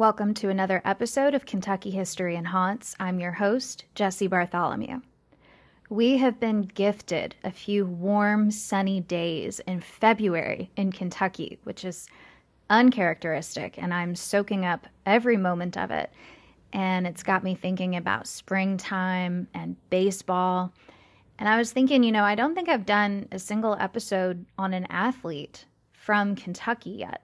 Welcome to another episode of Kentucky History and Haunts. I'm your host, Jesse Bartholomew. We have been gifted a few warm, sunny days in February in Kentucky, which is uncharacteristic, and I'm soaking up every moment of it. And it's got me thinking about springtime and baseball. And I was thinking, you know, I don't think I've done a single episode on an athlete from Kentucky yet.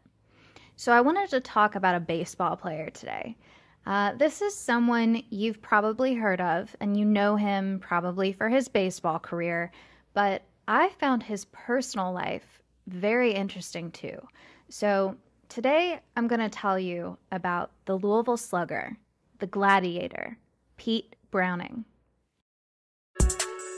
So I wanted to talk about a baseball player today. Uh, this is someone you've probably heard of, and you know him probably for his baseball career, but I found his personal life very interesting too. So today I'm going to tell you about the Louisville Slugger, the gladiator, Pete Browning.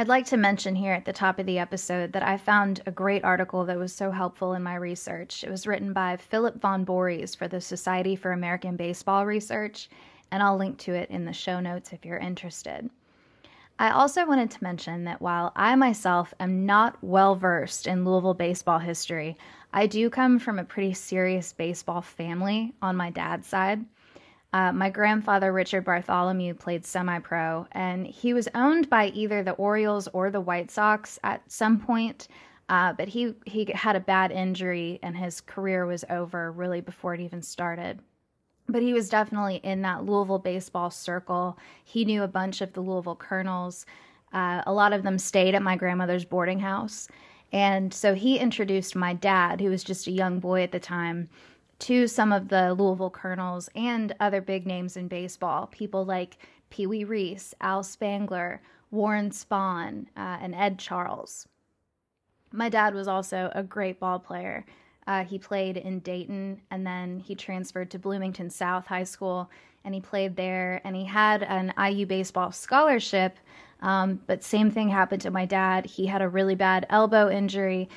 I'd like to mention here at the top of the episode that I found a great article that was so helpful in my research. It was written by Philip von Borries for the Society for American Baseball Research, and I'll link to it in the show notes if you're interested. I also wanted to mention that while I myself am not well versed in Louisville baseball history, I do come from a pretty serious baseball family on my dad's side. Uh, my grandfather, Richard Bartholomew, played semi pro, and he was owned by either the Orioles or the White Sox at some point. Uh, but he, he had a bad injury, and his career was over really before it even started. But he was definitely in that Louisville baseball circle. He knew a bunch of the Louisville Colonels. Uh, a lot of them stayed at my grandmother's boarding house. And so he introduced my dad, who was just a young boy at the time, to some of the Louisville Colonels and other big names in baseball, people like Pee Wee Reese, Al Spangler, Warren Spahn, uh, and Ed Charles. My dad was also a great ball player. Uh, he played in Dayton and then he transferred to Bloomington South High School and he played there and he had an IU baseball scholarship. Um, but same thing happened to my dad. He had a really bad elbow injury,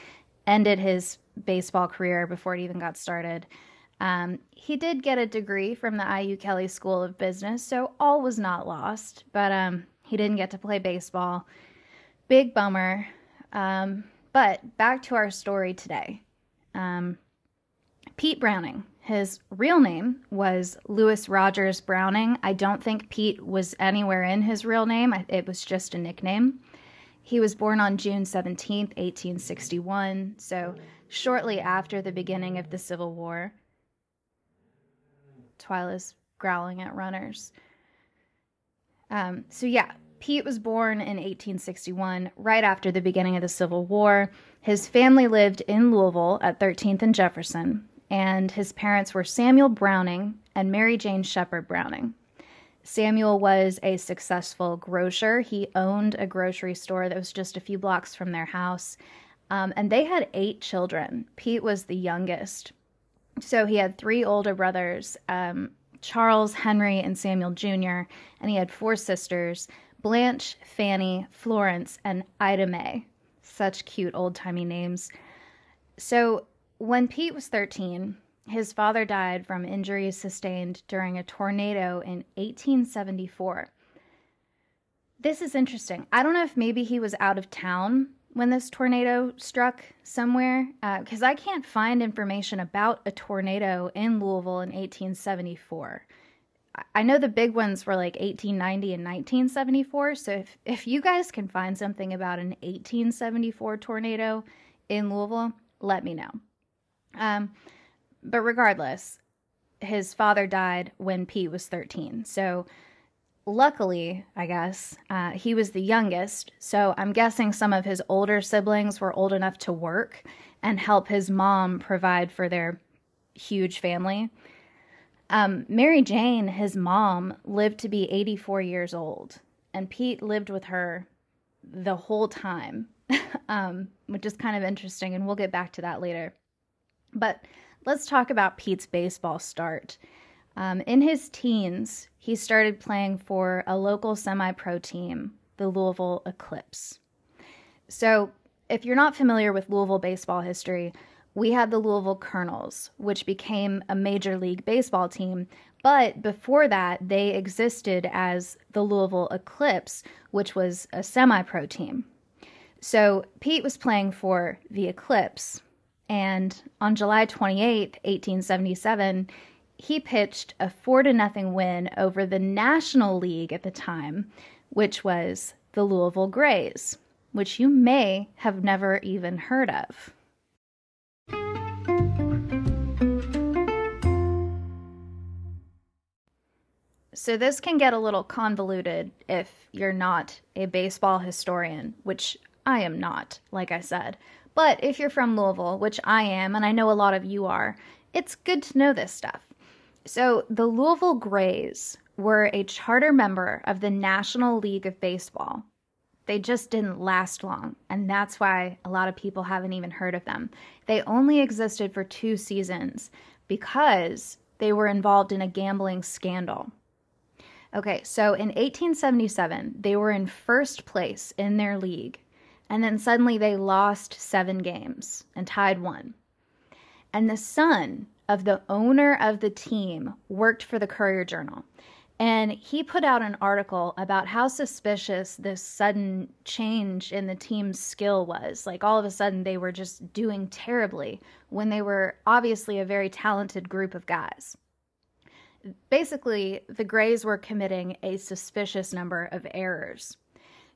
ended his baseball career before it even got started. Um, he did get a degree from the IU Kelley School of Business, so all was not lost, but um, he didn't get to play baseball. Big bummer. Um, but back to our story today. Um, Pete Browning, his real name was Lewis Rogers Browning. I don't think Pete was anywhere in his real name, it was just a nickname. He was born on June 17th, 1861, so shortly after the beginning of the Civil War. Twyla's growling at runners. Um, so, yeah, Pete was born in 1861, right after the beginning of the Civil War. His family lived in Louisville at 13th and Jefferson, and his parents were Samuel Browning and Mary Jane Shepard Browning. Samuel was a successful grocer. He owned a grocery store that was just a few blocks from their house. Um, and they had eight children. Pete was the youngest. So he had three older brothers um, Charles, Henry, and Samuel Jr., and he had four sisters Blanche, Fanny, Florence, and Ida May. Such cute old timey names. So when Pete was 13, his father died from injuries sustained during a tornado in 1874. This is interesting. I don't know if maybe he was out of town when this tornado struck somewhere because uh, I can't find information about a tornado in Louisville in 1874. I know the big ones were like 1890 and 1974. So if, if you guys can find something about an 1874 tornado in Louisville, let me know. Um, but regardless, his father died when Pete was 13. So luckily, I guess, uh, he was the youngest. So I'm guessing some of his older siblings were old enough to work and help his mom provide for their huge family. Um, Mary Jane, his mom, lived to be 84 years old, and Pete lived with her the whole time, um, which is kind of interesting, and we'll get back to that later. But let's talk about Pete's baseball start. Um, in his teens, he started playing for a local semi pro team, the Louisville Eclipse. So, if you're not familiar with Louisville baseball history, we had the Louisville Colonels, which became a major league baseball team. But before that, they existed as the Louisville Eclipse, which was a semi pro team. So Pete was playing for the Eclipse. And on July 28, 1877, he pitched a 4 to nothing win over the National League at the time, which was the Louisville Grays, which you may have never even heard of. So, this can get a little convoluted if you're not a baseball historian, which I am not, like I said. But if you're from Louisville, which I am, and I know a lot of you are, it's good to know this stuff. So, the Louisville Grays were a charter member of the National League of Baseball. They just didn't last long, and that's why a lot of people haven't even heard of them. They only existed for two seasons because they were involved in a gambling scandal. Okay, so in 1877, they were in first place in their league, and then suddenly they lost seven games and tied one. And the son of the owner of the team worked for the Courier Journal. And he put out an article about how suspicious this sudden change in the team's skill was. Like all of a sudden, they were just doing terribly when they were obviously a very talented group of guys basically, the Grays were committing a suspicious number of errors.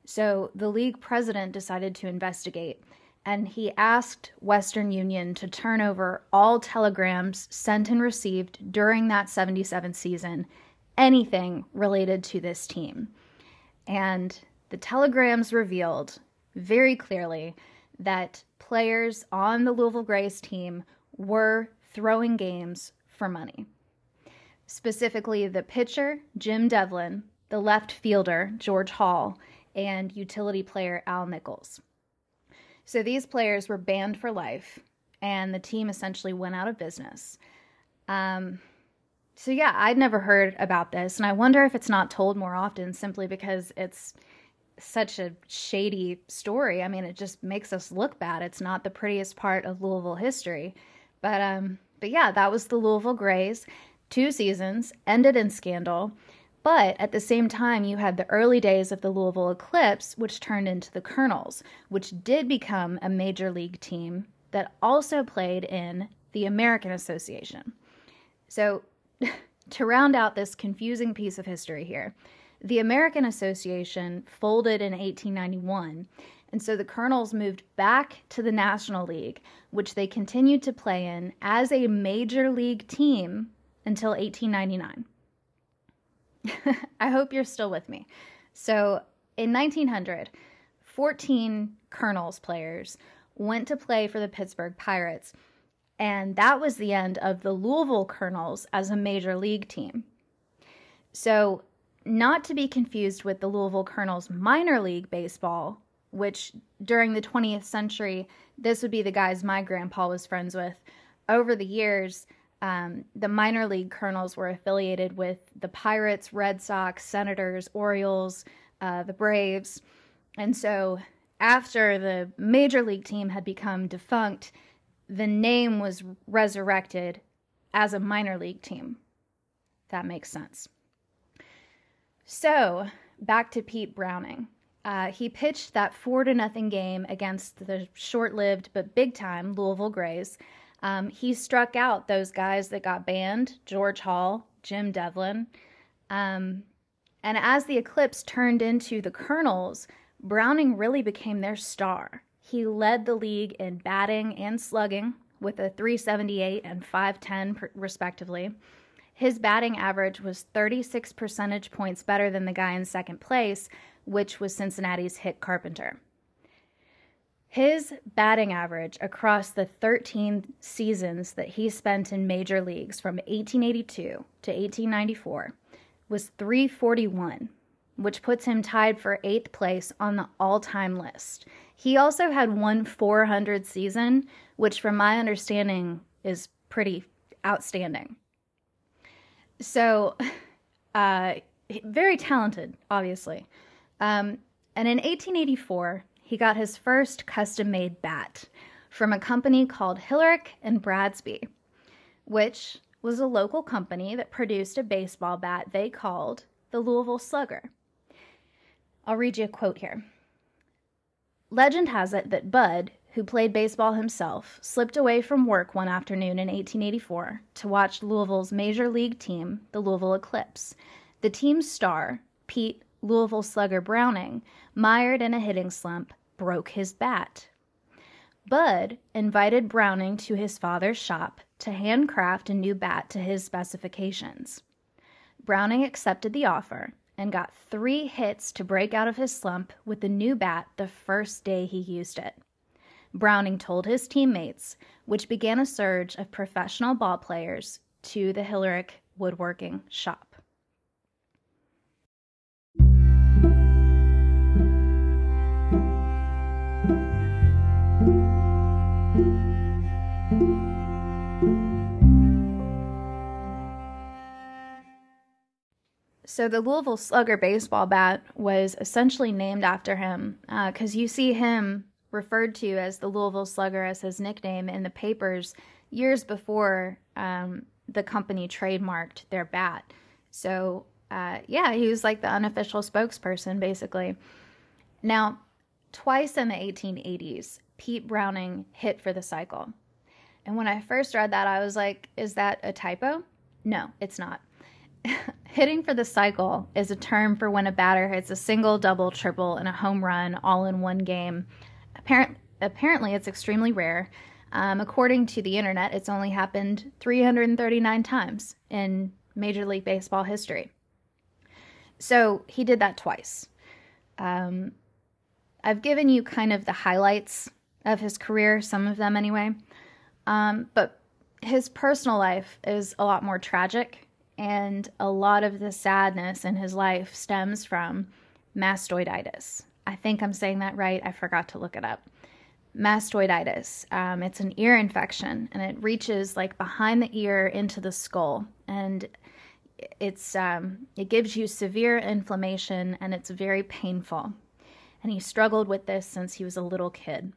So the league president decided to investigate, and he asked Western Union to turn over all telegrams sent and received during that 77 season, anything related to this team. And the telegrams revealed very clearly that players on the Louisville Grays team were throwing games for money specifically the pitcher, Jim Devlin, the left fielder, George Hall, and utility player Al Nichols. So these players were banned for life, and the team essentially went out of business. Um, so yeah, I'd never heard about this, and I wonder if it's not told more often simply because it's such a shady story. I mean, it just makes us look bad. It's not the prettiest part of Louisville history, but um, but yeah, that was the Louisville Grays two seasons, ended in scandal. But at the same time, you had the early days of the Louisville Eclipse, which turned into the Colonels, which did become a major league team that also played in the American Association. So, to round out this confusing piece of history here, the American Association folded in 1891, and so the Colonels moved back to the National League, which they continued to play in as a major league team until 1899. I hope you're still with me. So, in 1900, 14 Colonels players went to play for the Pittsburgh Pirates, and that was the end of the Louisville Colonels as a major league team. So, not to be confused with the Louisville Colonels minor league baseball, which during the 20th century, this would be the guys my grandpa was friends with. Over the years, um, the minor league colonels were affiliated with the Pirates, Red Sox, Senators, Orioles, uh, the Braves. And so after the major league team had become defunct, the name was resurrected as a minor league team. That makes sense. So back to Pete Browning. Uh, he pitched that four to nothing game against the short-lived but big-time Louisville Grays um, he struck out those guys that got banned George Hall, Jim Devlin. Um, and as the Eclipse turned into the Colonels, Browning really became their star. He led the league in batting and slugging with a 378 and 510 respectively. His batting average was 36 percentage points better than the guy in second place, which was Cincinnati's Hick Carpenter. His batting average across the 13 seasons that he spent in major leagues from 1882 to 1894 was 341, which puts him tied for eighth place on the all time list. He also had one 400 season, which, from my understanding, is pretty outstanding. So, uh, very talented, obviously. Um, and in 1884, he got his first custom made bat from a company called Hillerich and Bradsby, which was a local company that produced a baseball bat they called the Louisville Slugger. I'll read you a quote here. Legend has it that Bud, who played baseball himself, slipped away from work one afternoon in 1884 to watch Louisville's major league team, the Louisville Eclipse. The team's star, Pete Louisville slugger Browning, mired in a hitting slump, broke his bat. Bud invited Browning to his father's shop to handcraft a new bat to his specifications. Browning accepted the offer and got three hits to break out of his slump with the new bat the first day he used it. Browning told his teammates, which began a surge of professional ball players to the Hillerich woodworking shop. So the Louisville Slugger baseball bat was essentially named after him because uh, you see him referred to as the Louisville Slugger as his nickname in the papers years before um, the company trademarked their bat. So uh, yeah, he was like the unofficial spokesperson basically. Now, twice in the 1880s, Pete Browning hit for the cycle. And when I first read that, I was like, is that a typo? No, it's not. Hitting for the cycle is a term for when a batter hits a single, double, triple, and a home run all in one game. Apparent, apparently, it's extremely rare. Um, according to the internet, it's only happened 339 times in Major League Baseball history. So he did that twice. Um, I've given you kind of the highlights of his career, some of them anyway. Um, but his personal life is a lot more tragic and a lot of the sadness in his life stems from mastoiditis. I think I'm saying that right. I forgot to look it up. Mastoiditis. Um, it's an ear infection, and it reaches like behind the ear into the skull, and it's um, it gives you severe inflammation, and it's very painful. And he struggled with this since he was a little kid.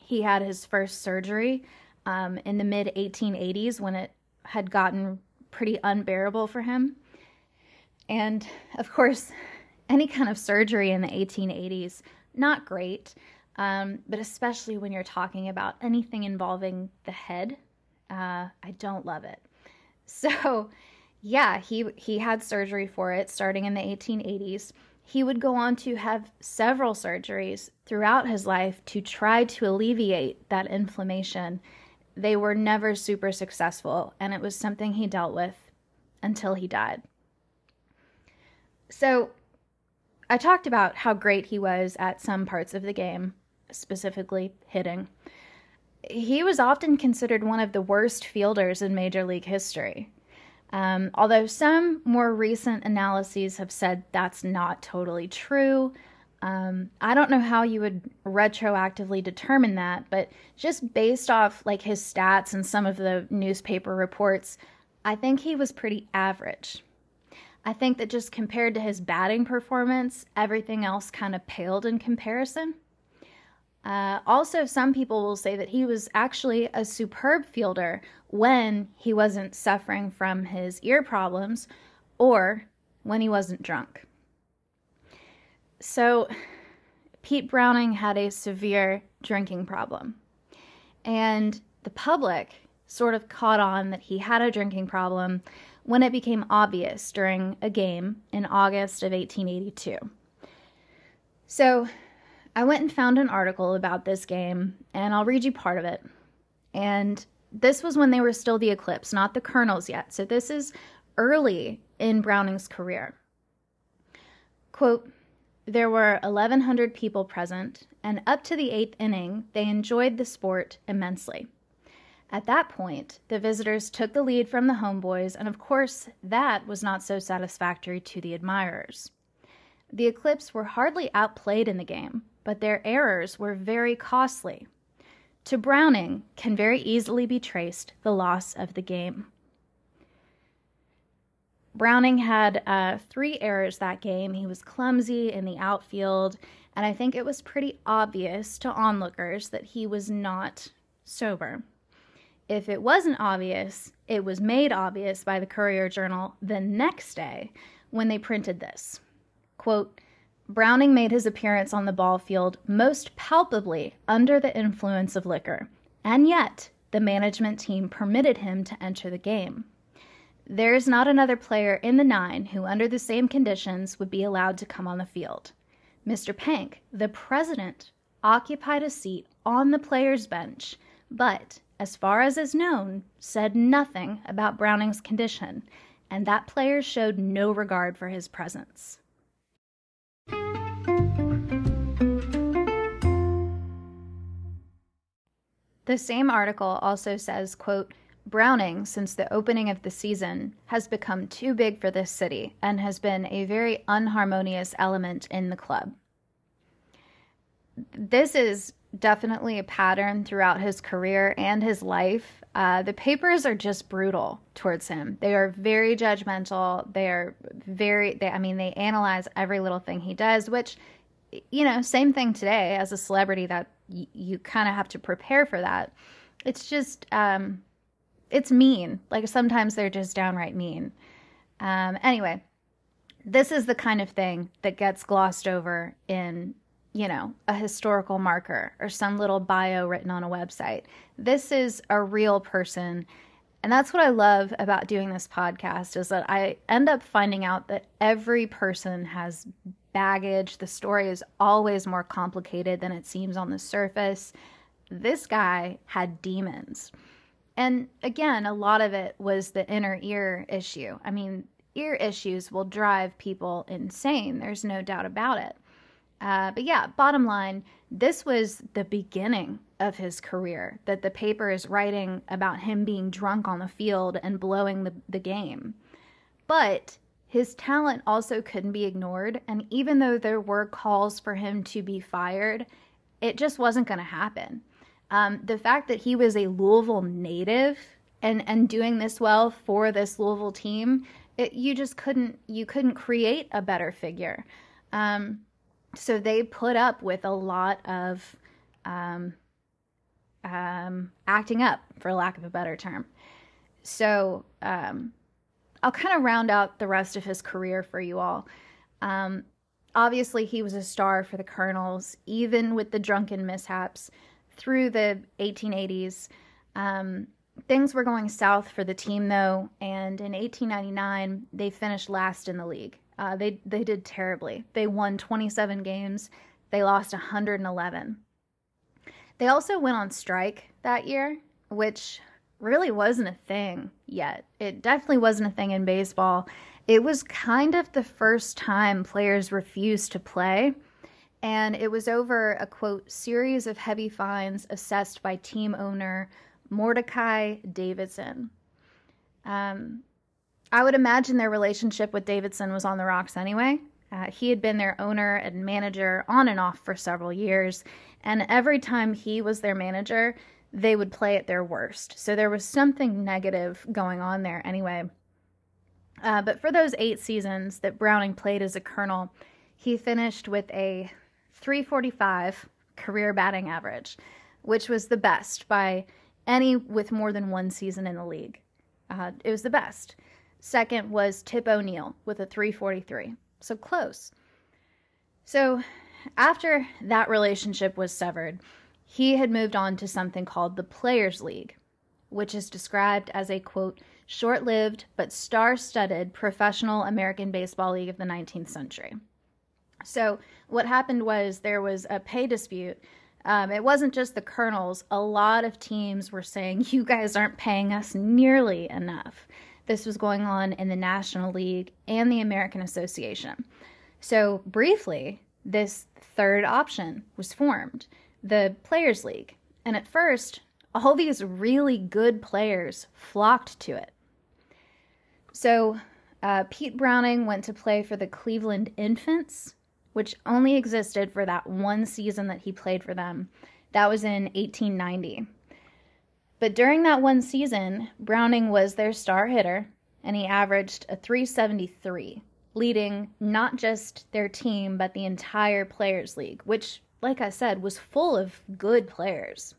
He had his first surgery um, in the mid 1880s when it had gotten pretty unbearable for him. And of course, any kind of surgery in the 1880s, not great, um, but especially when you're talking about anything involving the head, uh, I don't love it. So, yeah, he he had surgery for it starting in the 1880s. He would go on to have several surgeries throughout his life to try to alleviate that inflammation they were never super successful, and it was something he dealt with until he died. So, I talked about how great he was at some parts of the game, specifically hitting. He was often considered one of the worst fielders in Major League history. Um, although some more recent analyses have said that's not totally true, um, I don't know how you would retroactively determine that, but just based off like his stats and some of the newspaper reports, I think he was pretty average. I think that just compared to his batting performance, everything else kind of paled in comparison. Uh, also, some people will say that he was actually a superb fielder when he wasn't suffering from his ear problems or when he wasn't drunk. So, Pete Browning had a severe drinking problem. And the public sort of caught on that he had a drinking problem when it became obvious during a game in August of 1882. So I went and found an article about this game, and I'll read you part of it. And this was when they were still the Eclipse, not the Colonels yet. So this is early in Browning's career. Quote, there were 1,100 people present, and up to the eighth inning, they enjoyed the sport immensely. At that point, the visitors took the lead from the homeboys, and of course, that was not so satisfactory to the admirers. The Eclipse were hardly outplayed in the game, but their errors were very costly. To Browning can very easily be traced the loss of the game. Browning had uh, three errors that game. He was clumsy in the outfield, and I think it was pretty obvious to onlookers that he was not sober. If it wasn't obvious, it was made obvious by the Courier Journal the next day when they printed this. Quote, Browning made his appearance on the ball field most palpably under the influence of liquor, and yet the management team permitted him to enter the game. There is not another player in the nine who, under the same conditions, would be allowed to come on the field. Mr. Pank, the president, occupied a seat on the players' bench, but, as far as is known, said nothing about Browning's condition, and that player showed no regard for his presence. The same article also says, quote, Browning, since the opening of the season, has become too big for this city and has been a very unharmonious element in the club. This is definitely a pattern throughout his career and his life. Uh, the papers are just brutal towards him. They are very judgmental. They are very, they, I mean, they analyze every little thing he does, which, you know, same thing today as a celebrity that y- you kind of have to prepare for that. It's just, um, it's mean. Like sometimes they're just downright mean. Um, anyway, this is the kind of thing that gets glossed over in, you know, a historical marker or some little bio written on a website. This is a real person. And that's what I love about doing this podcast is that I end up finding out that every person has baggage. The story is always more complicated than it seems on the surface. This guy had demons. And again, a lot of it was the inner ear issue. I mean, ear issues will drive people insane. There's no doubt about it. Uh, but yeah, bottom line, this was the beginning of his career that the paper is writing about him being drunk on the field and blowing the, the game. But his talent also couldn't be ignored. And even though there were calls for him to be fired, it just wasn't going to happen. Um, the fact that he was a Louisville native and and doing this well for this Louisville team, it, you just couldn't you couldn't create a better figure. Um, so they put up with a lot of um, um, acting up, for lack of a better term. So um, I'll kind of round out the rest of his career for you all. Um, obviously, he was a star for the Colonels, even with the drunken mishaps through the 1880s. Um, things were going south for the team, though, and in 1899, they finished last in the league. Uh, they, they did terribly. They won 27 games, they lost 111. They also went on strike that year, which really wasn't a thing yet. It definitely wasn't a thing in baseball. It was kind of the first time players refused to play and it was over a quote series of heavy fines assessed by team owner Mordecai Davidson. Um, I would imagine their relationship with Davidson was on the rocks anyway. Uh, he had been their owner and manager on and off for several years, and every time he was their manager, they would play at their worst. So there was something negative going on there anyway. Uh, but for those eight seasons that Browning played as a colonel, he finished with a 345 career batting average, which was the best by any with more than one season in the league. Uh, it was the best. Second was Tip O'Neill with a 343. So close. So after that relationship was severed, he had moved on to something called the Players League, which is described as a quote, short lived but star studded professional American Baseball League of the 19th century. So, what happened was there was a pay dispute. Um, it wasn't just the Colonels, a lot of teams were saying, You guys aren't paying us nearly enough. This was going on in the National League and the American Association. So, briefly, this third option was formed the Players League. And at first, all these really good players flocked to it. So, uh, Pete Browning went to play for the Cleveland Infants, which only existed for that one season that he played for them. That was in 1890. But during that one season, Browning was their star hitter, and he averaged a 373, leading not just their team, but the entire Players League, which, like I said, was full of good players.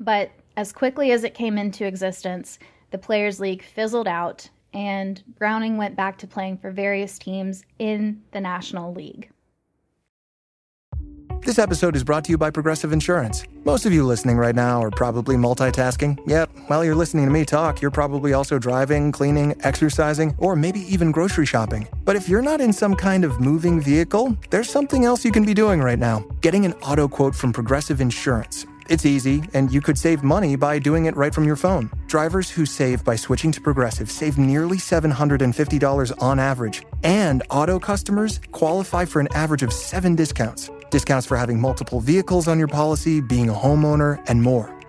But as quickly as it came into existence, the Players League fizzled out, and Browning went back to playing for various teams in the National League. This episode is brought to you by Progressive Insurance. Most of you listening right now are probably multitasking. Yep, while you're listening to me talk, you're probably also driving, cleaning, exercising, or maybe even grocery shopping. But if you're not in some kind of moving vehicle, there's something else you can be doing right now getting an auto quote from Progressive Insurance. It's easy, and you could save money by doing it right from your phone. Drivers who save by switching to Progressive save nearly $750 on average, and auto customers qualify for an average of seven discounts. Discounts for having multiple vehicles on your policy, being a homeowner, and more.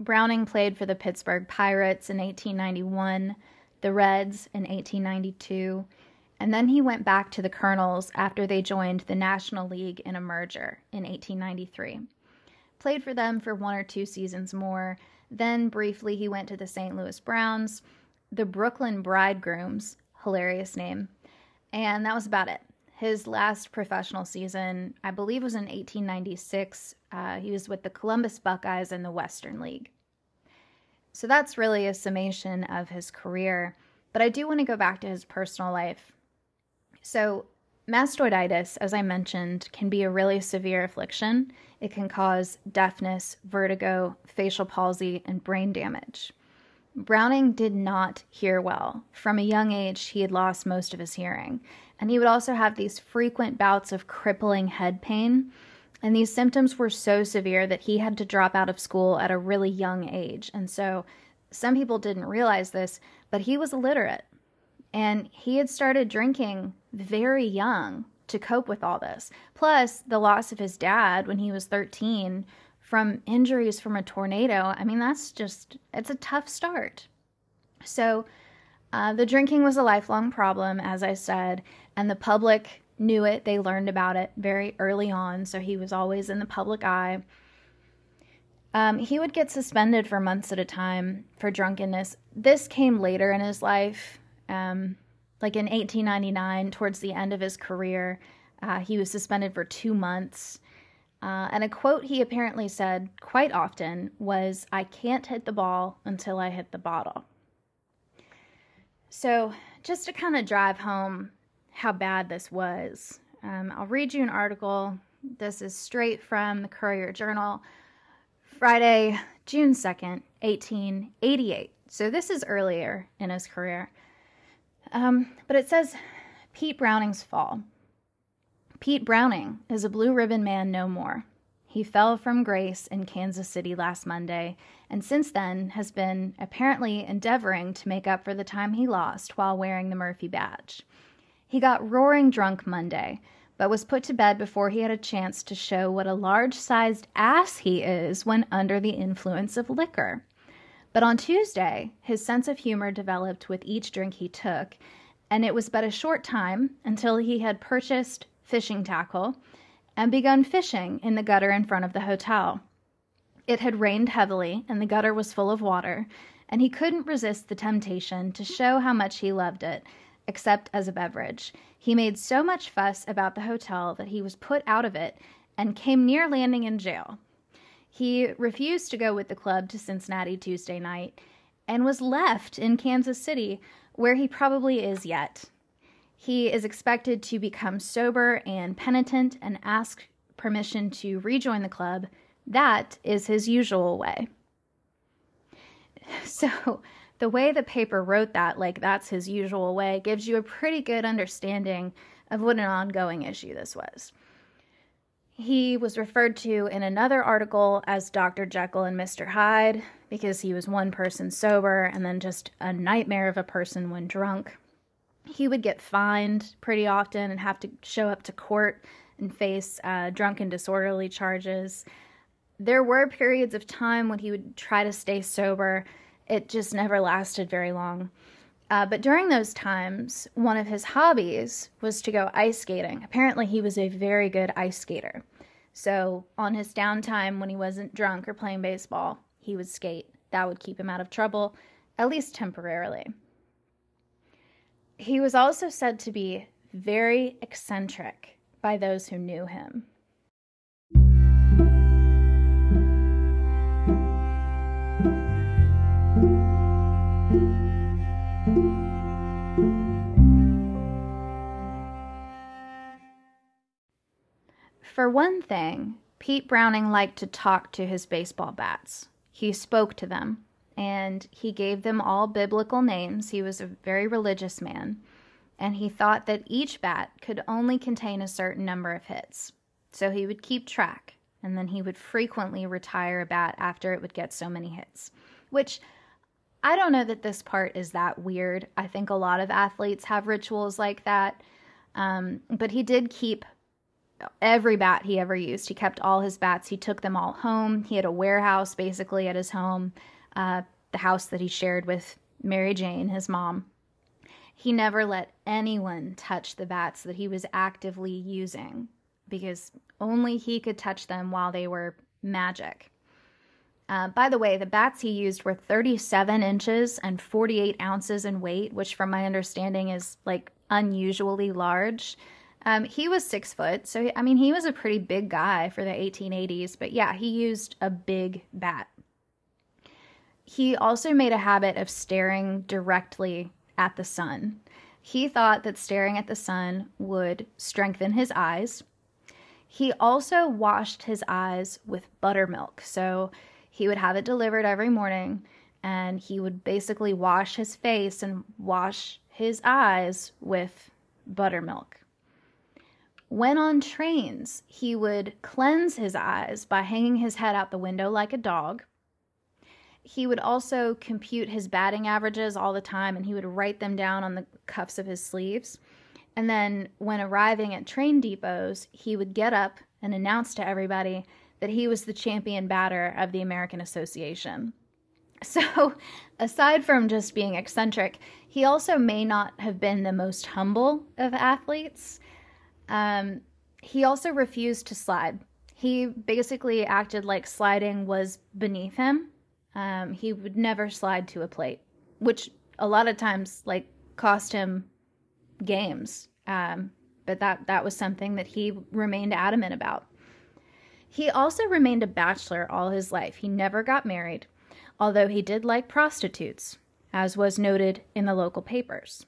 Browning played for the Pittsburgh Pirates in 1891, the Reds in 1892, and then he went back to the Colonels after they joined the National League in a merger in 1893. Played for them for one or two seasons more, then briefly he went to the St. Louis Browns, the Brooklyn Bridegrooms, hilarious name, and that was about it. His last professional season, I believe, was in 1896. Uh, he was with the Columbus Buckeyes in the Western League. So that's really a summation of his career. But I do want to go back to his personal life. So, mastoiditis, as I mentioned, can be a really severe affliction. It can cause deafness, vertigo, facial palsy, and brain damage. Browning did not hear well. From a young age, he had lost most of his hearing. And he would also have these frequent bouts of crippling head pain. And these symptoms were so severe that he had to drop out of school at a really young age. And so some people didn't realize this, but he was illiterate. And he had started drinking very young to cope with all this. Plus, the loss of his dad when he was 13 from injuries from a tornado. I mean, that's just, it's a tough start. So, uh, the drinking was a lifelong problem, as I said, and the public knew it. They learned about it very early on, so he was always in the public eye. Um, he would get suspended for months at a time for drunkenness. This came later in his life, um, like in 1899, towards the end of his career. Uh, he was suspended for two months. Uh, and a quote he apparently said quite often was, I can't hit the ball until I hit the bottle. So, just to kind of drive home how bad this was, um, I'll read you an article. This is straight from the Courier Journal, Friday, June 2nd, 1888. So, this is earlier in his career. Um, but it says Pete Browning's fall. Pete Browning is a blue ribbon man no more. He fell from grace in Kansas City last Monday, and since then has been apparently endeavoring to make up for the time he lost while wearing the Murphy badge. He got roaring drunk Monday, but was put to bed before he had a chance to show what a large sized ass he is when under the influence of liquor. But on Tuesday, his sense of humor developed with each drink he took, and it was but a short time until he had purchased fishing tackle and begun fishing in the gutter in front of the hotel. It had rained heavily, and the gutter was full of water, and he couldn't resist the temptation to show how much he loved it except as a beverage. He made so much fuss about the hotel that he was put out of it and came near landing in jail. He refused to go with the club to Cincinnati Tuesday night and was left in Kansas City, where he probably is yet. He is expected to become sober and penitent and ask permission to rejoin the club. That is his usual way. So, the way the paper wrote that, like that's his usual way, gives you a pretty good understanding of what an ongoing issue this was. He was referred to in another article as Dr. Jekyll and Mr. Hyde because he was one person sober and then just a nightmare of a person when drunk. He would get fined pretty often and have to show up to court and face uh, drunken disorderly charges. There were periods of time when he would try to stay sober it just never lasted very long. Uh, but during those times, one of his hobbies was to go ice skating. Apparently, he was a very good ice skater. So, on his downtime when he wasn't drunk or playing baseball, he would skate. That would keep him out of trouble, at least temporarily. He was also said to be very eccentric by those who knew him. For one thing, Pete Browning liked to talk to his baseball bats. He spoke to them, and he gave them all biblical names. He was a very religious man, and he thought that each bat could only contain a certain number of hits. So he would keep track, and then he would frequently retire a bat after it would get so many hits, which I don't know that this part is that weird. I think a lot of athletes have rituals like that. Um, but he did keep every bat he ever used. He kept all his bats. He took them all home. He had a warehouse basically at his home, uh, the house that he shared with Mary Jane, his mom. He never let anyone touch the bats that he was actively using because only he could touch them while they were magic. Uh, by the way, the bats he used were 37 inches and 48 ounces in weight, which, from my understanding, is like unusually large. Um, he was six foot, so I mean, he was a pretty big guy for the 1880s, but yeah, he used a big bat. He also made a habit of staring directly at the sun. He thought that staring at the sun would strengthen his eyes. He also washed his eyes with buttermilk. So he would have it delivered every morning and he would basically wash his face and wash his eyes with buttermilk. When on trains, he would cleanse his eyes by hanging his head out the window like a dog. He would also compute his batting averages all the time and he would write them down on the cuffs of his sleeves. And then, when arriving at train depots, he would get up and announce to everybody that he was the champion batter of the American Association. So, aside from just being eccentric, he also may not have been the most humble of athletes. Um, he also refused to slide. He basically acted like sliding was beneath him. Um, he would never slide to a plate, which a lot of times like cost him games. Um, but that that was something that he remained adamant about. He also remained a bachelor all his life. He never got married, although he did like prostitutes, as was noted in the local papers.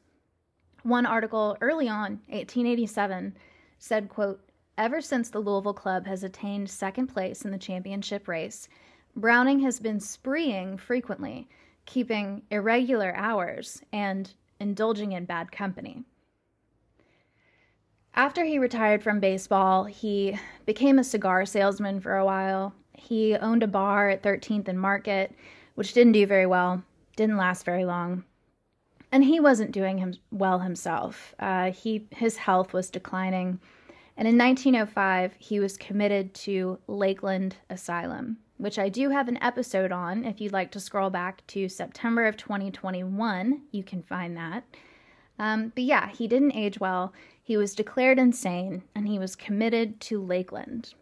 One article early on, 1887, said, quote, Ever since the Louisville Club has attained second place in the championship race, Browning has been spreeing frequently, keeping irregular hours, and indulging in bad company. After he retired from baseball, he became a cigar salesman for a while. He owned a bar at 13th and Market, which didn't do very well, didn't last very long. And he wasn't doing him well himself. Uh, he his health was declining, and in 1905 he was committed to Lakeland Asylum, which I do have an episode on. If you'd like to scroll back to September of 2021, you can find that. Um, but yeah, he didn't age well. He was declared insane, and he was committed to Lakeland.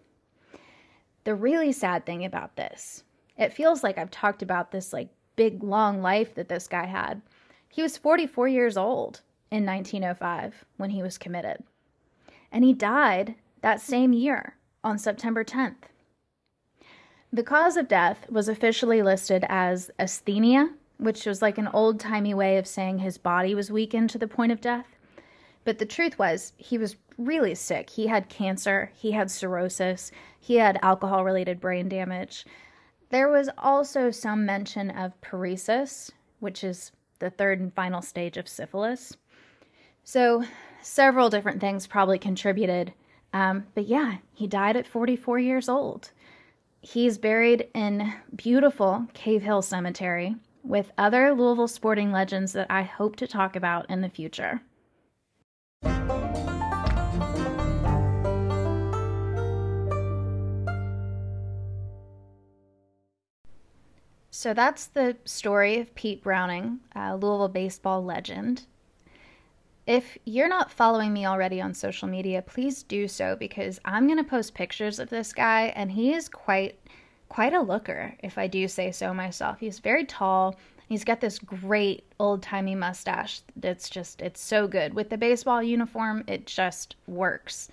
The really sad thing about this, it feels like I've talked about this like big long life that this guy had he was 44 years old in 1905 when he was committed. And he died that same year on September 10th. The cause of death was officially listed as asthenia, which was like an old timey way of saying his body was weakened to the point of death. But the truth was, he was really sick. He had cancer, he had cirrhosis, he had alcohol related brain damage. There was also some mention of paresis, which is the third and final stage of syphilis. So, several different things probably contributed. Um, but yeah, he died at 44 years old. He's buried in beautiful Cave Hill Cemetery with other Louisville sporting legends that I hope to talk about in the future. So that's the story of Pete Browning, a Louisville baseball legend. If you're not following me already on social media, please do so because I'm going to post pictures of this guy and he is quite quite a looker if I do say so myself. He's very tall. He's got this great old-timey mustache that's just it's so good. With the baseball uniform, it just works.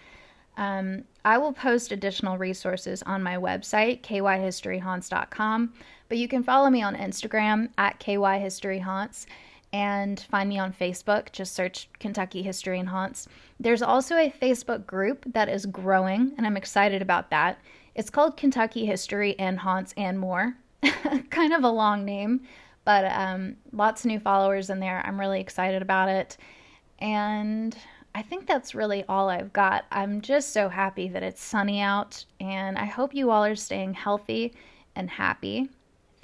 Um, I will post additional resources on my website, kyhistoryhaunts.com, but you can follow me on Instagram at kyhistoryhaunts and find me on Facebook. Just search Kentucky History and Haunts. There's also a Facebook group that is growing, and I'm excited about that. It's called Kentucky History and Haunts and More. kind of a long name, but um, lots of new followers in there. I'm really excited about it. And I think that's really all I've got. I'm just so happy that it's sunny out, and I hope you all are staying healthy and happy.